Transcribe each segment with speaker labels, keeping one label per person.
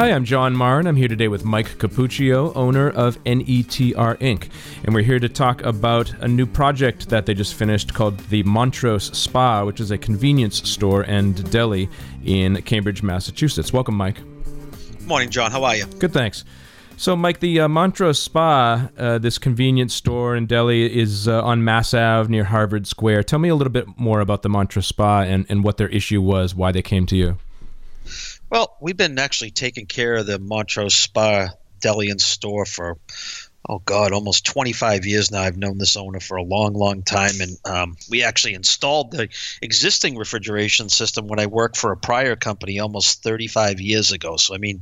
Speaker 1: Hi, I'm John Marr, and I'm here today with Mike Cappuccio, owner of NETR Inc. And we're here to talk about a new project that they just finished called the Montrose Spa, which is a convenience store and deli in Cambridge, Massachusetts. Welcome, Mike.
Speaker 2: Morning, John. How are you?
Speaker 1: Good, thanks. So, Mike, the uh, Montrose Spa, uh, this convenience store in deli, is uh, on Mass Ave near Harvard Square. Tell me a little bit more about the Montrose Spa and, and what their issue was, why they came to you.
Speaker 2: Well, we've been actually taking care of the Montrose Spa Deli and store for, oh God, almost 25 years now. I've known this owner for a long, long time. And um, we actually installed the existing refrigeration system when I worked for a prior company almost 35 years ago. So, I mean,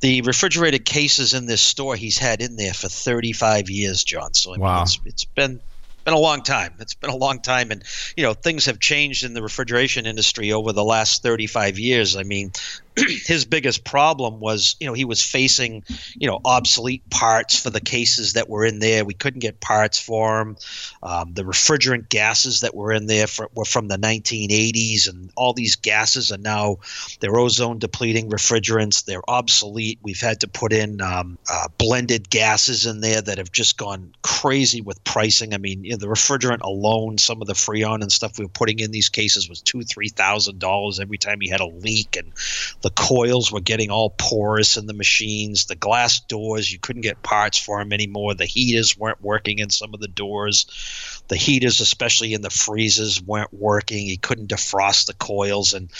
Speaker 2: the refrigerated cases in this store he's had in there for 35 years, John. So, I mean,
Speaker 1: Wow.
Speaker 2: it's, it's been been a long time. It's been a long time, and you know things have changed in the refrigeration industry over the last 35 years. I mean, his biggest problem was you know he was facing you know obsolete parts for the cases that were in there. We couldn't get parts for them. Um, the refrigerant gases that were in there for, were from the 1980s, and all these gases are now they're ozone depleting refrigerants. They're obsolete. We've had to put in um, uh, blended gases in there that have just gone crazy with pricing. I mean, you know, the refrigerant alone, some of the Freon and stuff we were putting in these cases was two, three thousand dollars every time you had a leak, and the coils were getting all porous in the machines. The glass doors, you couldn't get parts for them anymore. The heaters weren't working in some of the doors. The heaters, especially in the freezers, weren't working. You couldn't defrost the coils, and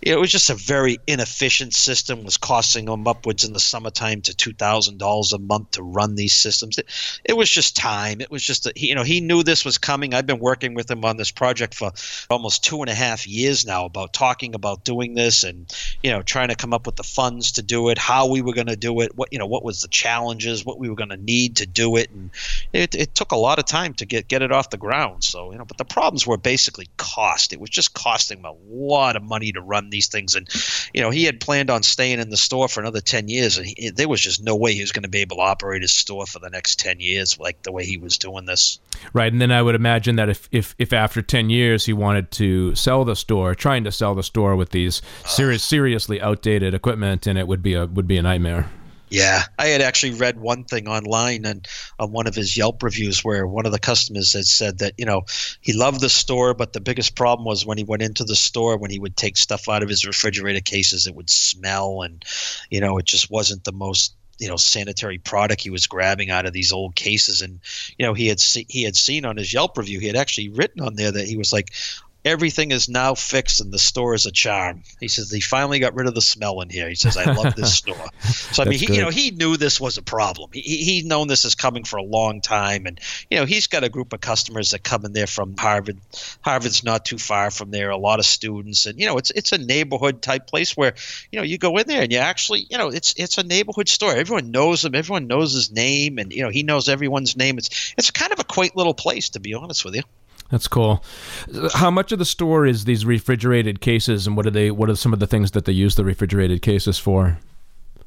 Speaker 2: it was just a very inefficient system. Was costing them upwards in the summertime to two thousand dollars a month to run these systems. It, it was just time. It was just he, you know he knew this was coming. I've been working with him on this project for almost two and a half years now about talking about doing this and you know trying to come up with the funds to do it, how we were going to do it, what you know what was the challenges, what we were going to need to do it, and it, it took a lot of time to get get it off the ground. So you know, but the problems were basically cost. It was just costing him a lot of money to run these things, and you know he had planned on staying in the store for another ten years, and he, there was just no way he was going to be able to operate his store for the next ten years like the way he was doing this.
Speaker 1: Right, and then I would imagine that if, if, if after 10 years he wanted to sell the store, trying to sell the store with these uh. serious, seriously outdated equipment, and it would be a would be a nightmare.
Speaker 2: Yeah, I had actually read one thing online and on one of his Yelp reviews where one of the customers had said that you know he loved the store, but the biggest problem was when he went into the store when he would take stuff out of his refrigerator cases, it would smell, and you know it just wasn't the most you know sanitary product he was grabbing out of these old cases and you know he had he had seen on his Yelp review he had actually written on there that he was like everything is now fixed and the store is a charm. He says he finally got rid of the smell in here. He says I love this store. So I mean, he,
Speaker 1: good.
Speaker 2: you know, he knew this was a problem. He he known this is coming for a long time, and you know, he's got a group of customers that come in there from Harvard. Harvard's not too far from there. A lot of students, and you know, it's it's a neighborhood type place where you know you go in there and you actually you know it's it's a neighborhood store. Everyone knows him. Everyone knows his name, and you know he knows everyone's name. It's it's kind of a quaint little place to be honest with you.
Speaker 1: That's cool. How much of the store is these refrigerated cases, and what are they? What are some of the things that they use the refrigerated cases for?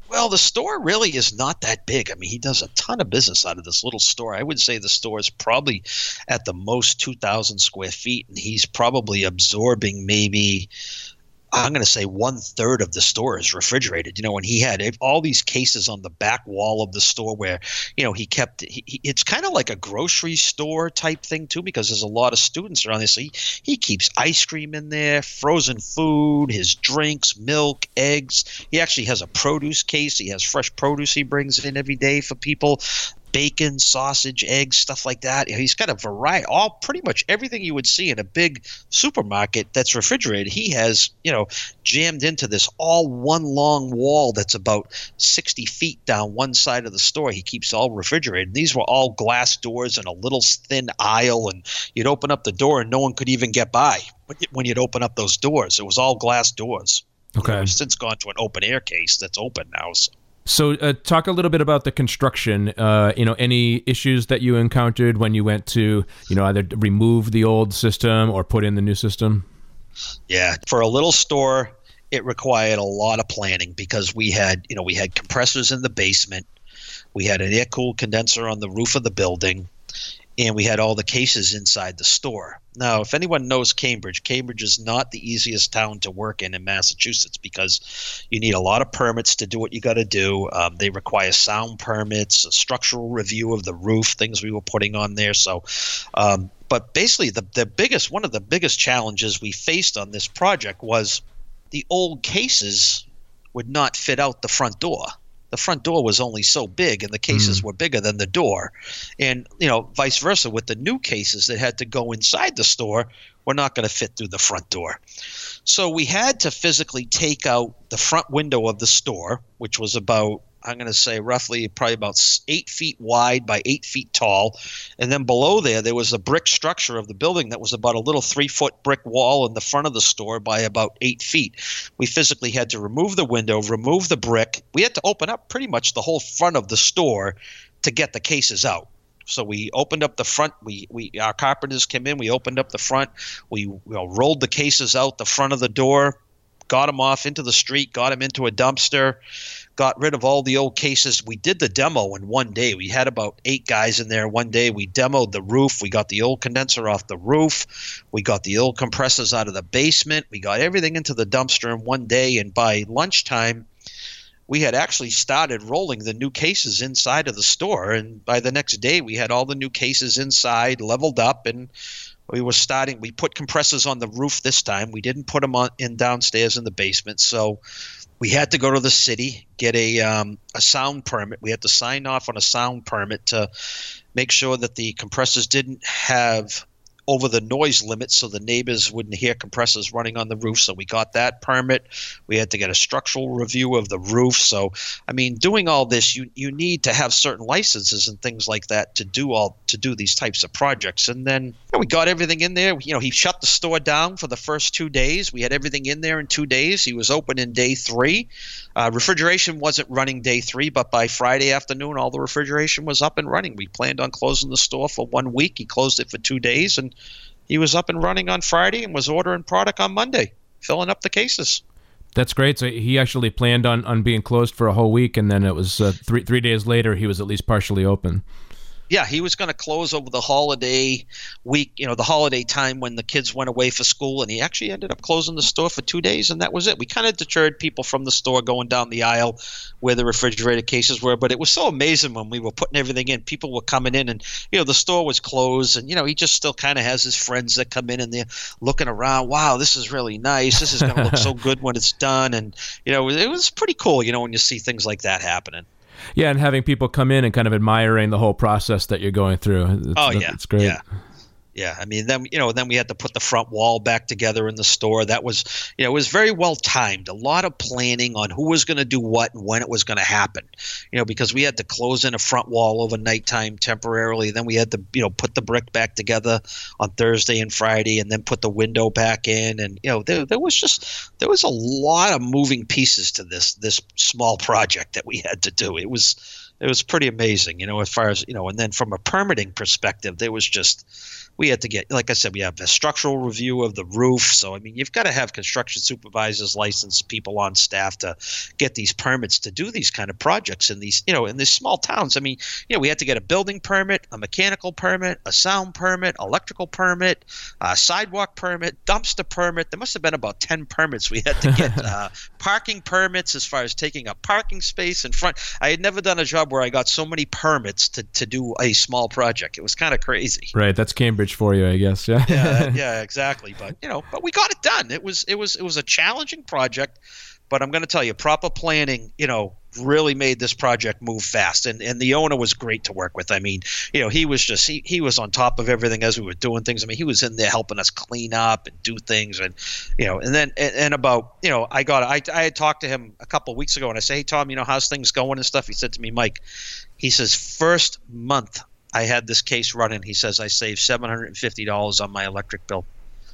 Speaker 2: Well, the store really is not that big. I mean, he does a ton of business out of this little store. I would say the store is probably at the most 2,000 square feet, and he's probably absorbing maybe. I'm going to say one third of the store is refrigerated. You know, when he had all these cases on the back wall of the store where, you know, he kept, he, he, it's kind of like a grocery store type thing too, because there's a lot of students around there. So he, he keeps ice cream in there, frozen food, his drinks, milk, eggs. He actually has a produce case. He has fresh produce he brings in every day for people. Bacon, sausage, eggs, stuff like that. He's got a variety, all pretty much everything you would see in a big supermarket that's refrigerated. He has, you know, jammed into this all one long wall that's about 60 feet down one side of the store. He keeps all refrigerated. These were all glass doors and a little thin aisle, and you'd open up the door and no one could even get by when you- you'd open up those doors. It was all glass doors.
Speaker 1: Okay.
Speaker 2: We've since gone to an open air case that's open now. So.
Speaker 1: So, uh, talk a little bit about the construction. Uh, you know, any issues that you encountered when you went to, you know, either remove the old system or put in the new system.
Speaker 2: Yeah, for a little store, it required a lot of planning because we had, you know, we had compressors in the basement, we had an air cooled condenser on the roof of the building, and we had all the cases inside the store. Now, if anyone knows Cambridge, Cambridge is not the easiest town to work in in Massachusetts because you need a lot of permits to do what you got to do. Um, they require sound permits, a structural review of the roof, things we were putting on there. So, um, but basically, the the biggest one of the biggest challenges we faced on this project was the old cases would not fit out the front door the front door was only so big and the cases mm. were bigger than the door and you know vice versa with the new cases that had to go inside the store were not going to fit through the front door so we had to physically take out the front window of the store which was about I'm going to say roughly probably about eight feet wide by eight feet tall. And then below there, there was a brick structure of the building that was about a little three foot brick wall in the front of the store by about eight feet. We physically had to remove the window, remove the brick. We had to open up pretty much the whole front of the store to get the cases out. So we opened up the front. We, we our carpenters came in. We opened up the front. We you know, rolled the cases out the front of the door, got them off into the street, got them into a dumpster got rid of all the old cases. We did the demo in one day. We had about eight guys in there one day. We demoed the roof. We got the old condenser off the roof. We got the old compressors out of the basement. We got everything into the dumpster in one day. And by lunchtime, we had actually started rolling the new cases inside of the store. And by the next day, we had all the new cases inside, leveled up, and we were starting. We put compressors on the roof this time. We didn't put them on in downstairs in the basement. So we had to go to the city, get a um, a sound permit. We had to sign off on a sound permit to make sure that the compressors didn't have over the noise limit so the neighbors wouldn't hear compressors running on the roof. So we got that permit. We had to get a structural review of the roof. So I mean, doing all this, you you need to have certain licenses and things like that to do all to do these types of projects. And then you know, we got everything in there. You know, he shut the store down for the first two days. We had everything in there in two days. He was open in day three. Uh, refrigeration wasn't running day three, but by Friday afternoon, all the refrigeration was up and running. We planned on closing the store for one week. He closed it for two days, and he was up and running on Friday and was ordering product on Monday, filling up the cases.
Speaker 1: That's great. So he actually planned on, on being closed for a whole week, and then it was uh, three three days later he was at least partially open
Speaker 2: yeah, he was going to close over the holiday week, you know, the holiday time when the kids went away for school, and he actually ended up closing the store for two days, and that was it. We kind of deterred people from the store going down the aisle where the refrigerated cases were, but it was so amazing when we were putting everything in. People were coming in, and you know, the store was closed, and you know, he just still kind of has his friends that come in and they're looking around. Wow, this is really nice. This is going to look so good when it's done, and you know, it was pretty cool. You know, when you see things like that happening.
Speaker 1: Yeah, and having people come in and kind of admiring the whole process that you're going through. It's,
Speaker 2: oh yeah,
Speaker 1: it's great.
Speaker 2: Yeah. Yeah, I mean, then you know, then we had to put the front wall back together in the store. That was, you know, it was very well timed. A lot of planning on who was going to do what and when it was going to happen. You know, because we had to close in a front wall over nighttime temporarily. Then we had to, you know, put the brick back together on Thursday and Friday, and then put the window back in. And you know, there, there was just there was a lot of moving pieces to this this small project that we had to do. It was it was pretty amazing, you know, as far as you know. And then from a permitting perspective, there was just we had to get, like I said, we have a structural review of the roof. So, I mean, you've got to have construction supervisors, licensed people on staff to get these permits to do these kind of projects in these, you know, in these small towns. I mean, you know, we had to get a building permit, a mechanical permit, a sound permit, electrical permit, a sidewalk permit, dumpster permit. There must have been about 10 permits we had to get. uh, parking permits as far as taking a parking space in front. I had never done a job where I got so many permits to, to do a small project. It was kind of crazy.
Speaker 1: Right. That's Cambridge for you, I guess. Yeah.
Speaker 2: yeah, yeah, exactly. But you know, but we got it done. It was it was it was a challenging project, but I'm going to tell you, proper planning, you know, really made this project move fast. And and the owner was great to work with. I mean, you know, he was just he he was on top of everything as we were doing things. I mean, he was in there helping us clean up and do things, and you know, and then and, and about you know, I got I I had talked to him a couple weeks ago, and I say, hey Tom, you know, how's things going and stuff. He said to me, Mike, he says first month I had this case running. He says I saved seven hundred and fifty dollars on my electric bill.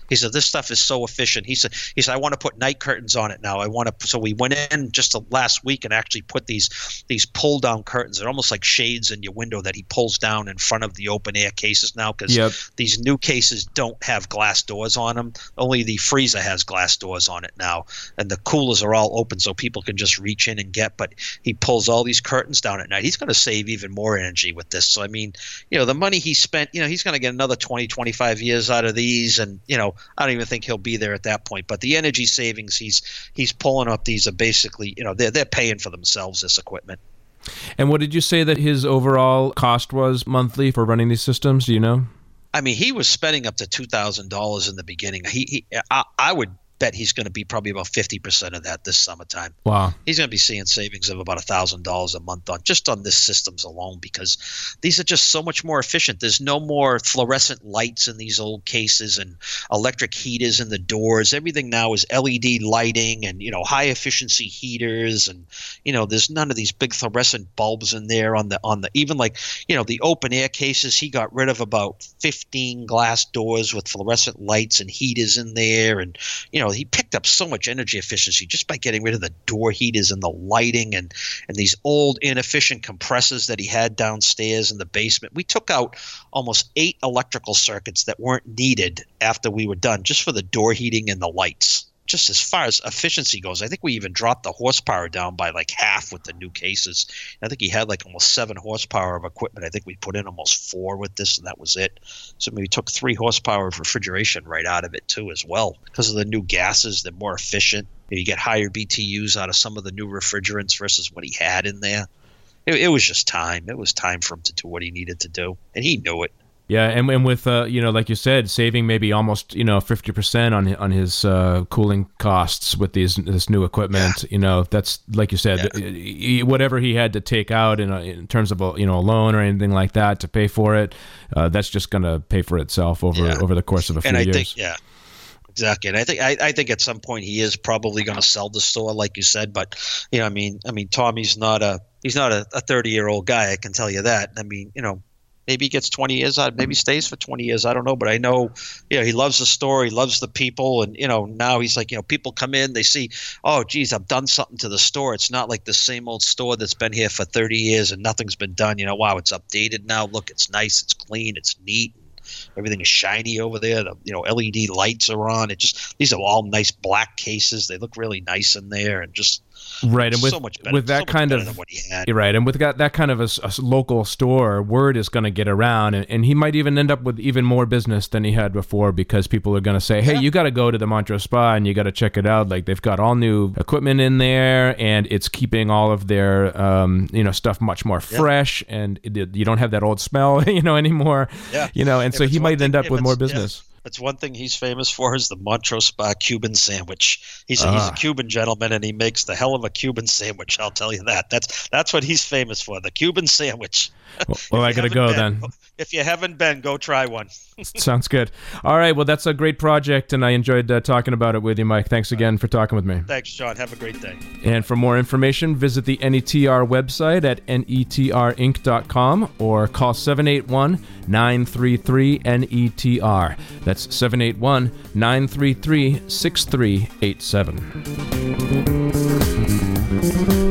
Speaker 2: He said this stuff is so efficient. He said he said I want to put night curtains on it now. I want to. So we went in just last week and actually put these these pull down curtains. They're almost like shades in your window that he pulls down in front of the open air cases now because
Speaker 1: Yep.
Speaker 2: these new cases don't have glass doors on them. Only the freezer has glass doors on it now, and the coolers are all open so people can just reach in and get. But he pulls all these curtains down at night. He's going to save even more energy with this. So I mean, you know, the money he spent, you know, he's going to get another 20, 25 years out of these, and you know, I don't even think he'll be there at that point. But the energy savings he's he's pulling up these are basically, you know, they're they're paying for themselves this equipment.
Speaker 1: And what did you say that his overall cost was monthly for running these systems? Do you know?
Speaker 2: I mean, he was spending up to two thousand dollars in the beginning. He, he I, I would bet he's going to be probably about fifty percent of that this summertime.
Speaker 1: Wow.
Speaker 2: He's going to be seeing savings of about a thousand dollars a month on just on this systems alone because these are just so much more efficient. There's no more fluorescent lights in these old cases and electric heaters in the doors. Everything now is LED lighting and you know high efficiency heaters and you know there's none of these big fluorescent bulbs in there on the on the even like you know the open air cases. He got rid of about 15 glass doors with fluorescent lights and heaters in there and you know he picked up so much energy efficiency just by getting rid of the door heaters and the lighting and and these old inefficient compressors that he had downstairs in the basement. We took out almost eight electrical circuits that weren't needed after we were done just for the door heating and the lights just as far as efficiency goes i think we even dropped the horsepower down by like half with the new cases i think he had like almost seven horsepower of equipment i think we put in almost four with this and that was it so we took three horsepower of refrigeration right out of it too, as well, because of the new gases. They're more efficient. You get higher BTUs out of some of the new refrigerants versus what he had in there. It, it was just time. It was time for him to do what he needed to do, and he knew it.
Speaker 1: Yeah, and, and with uh, you know, like you said, saving maybe almost you know fifty percent on on his uh, cooling costs with these this new equipment. You know, that's like you said, he- whatever he had to take out in a, in terms of a you know a loan or anything like that to pay for it, uh, that's just going to pay for itself over
Speaker 2: Yeah.
Speaker 1: over the course of a few
Speaker 2: and I
Speaker 1: years.
Speaker 2: think, yeah, exactly. And I think, I, I think at some point he is probably going to sell the store, like you said. But you know, I mean, I mean, Tommy's not a he's not a thirty year old guy. I can tell you that. I mean, you know. Maybe he gets 20 years out. Maybe stays for 20 years. I don't know, but I know, you know, he loves the store. He loves the people, and you know, now he's like, you know, people come in, they see, oh, geez, I've done something to the store. It's not like the same old store that's been here for 30 years and nothing's been done. You know, wow, it's updated now. Look, it's nice, it's clean, it's neat. Everything is shiny over there. The you know LED lights are on. It just these are all nice black cases. They look really nice in there, and just
Speaker 1: right, and with
Speaker 2: so much better.
Speaker 1: with that
Speaker 2: so
Speaker 1: kind of
Speaker 2: than what he had.
Speaker 1: You're right, and with that, that kind of a, a local store, word is going to get around, and, and he might even end up with even more business than he had before because people are going to say, "Hey,
Speaker 2: Yeah.
Speaker 1: you got to go to the Montrose Spa and you got to check it out. Like they've got all new equipment in there, and it's keeping all of their um, you know stuff much more fresh, and it, you don't have that old smell, you know, anymore.
Speaker 2: Yeah.
Speaker 1: you know, and
Speaker 2: If
Speaker 1: so he might end up with more
Speaker 2: yeah.
Speaker 1: business.
Speaker 2: That's one thing he's famous for is the Montrose Spa Cuban sandwich. He's a, he's
Speaker 1: Ah.
Speaker 2: a Cuban gentleman and he makes the hell of a Cuban sandwich. I'll tell you that. That's that's what he's famous for. The Cuban sandwich.
Speaker 1: Well, well, I
Speaker 2: If
Speaker 1: got to go
Speaker 2: haven't
Speaker 1: then.
Speaker 2: If you haven't been, go try one.
Speaker 1: Sounds good. All right, well, that's a great project, and I enjoyed uh, talking about it with you, Mike. Thanks again for talking with me.
Speaker 2: Thanks, John. Have a great day.
Speaker 1: And for more information, visit the NETR website at netrinc.com or call 781 933 NETR. That's 781 933 6387.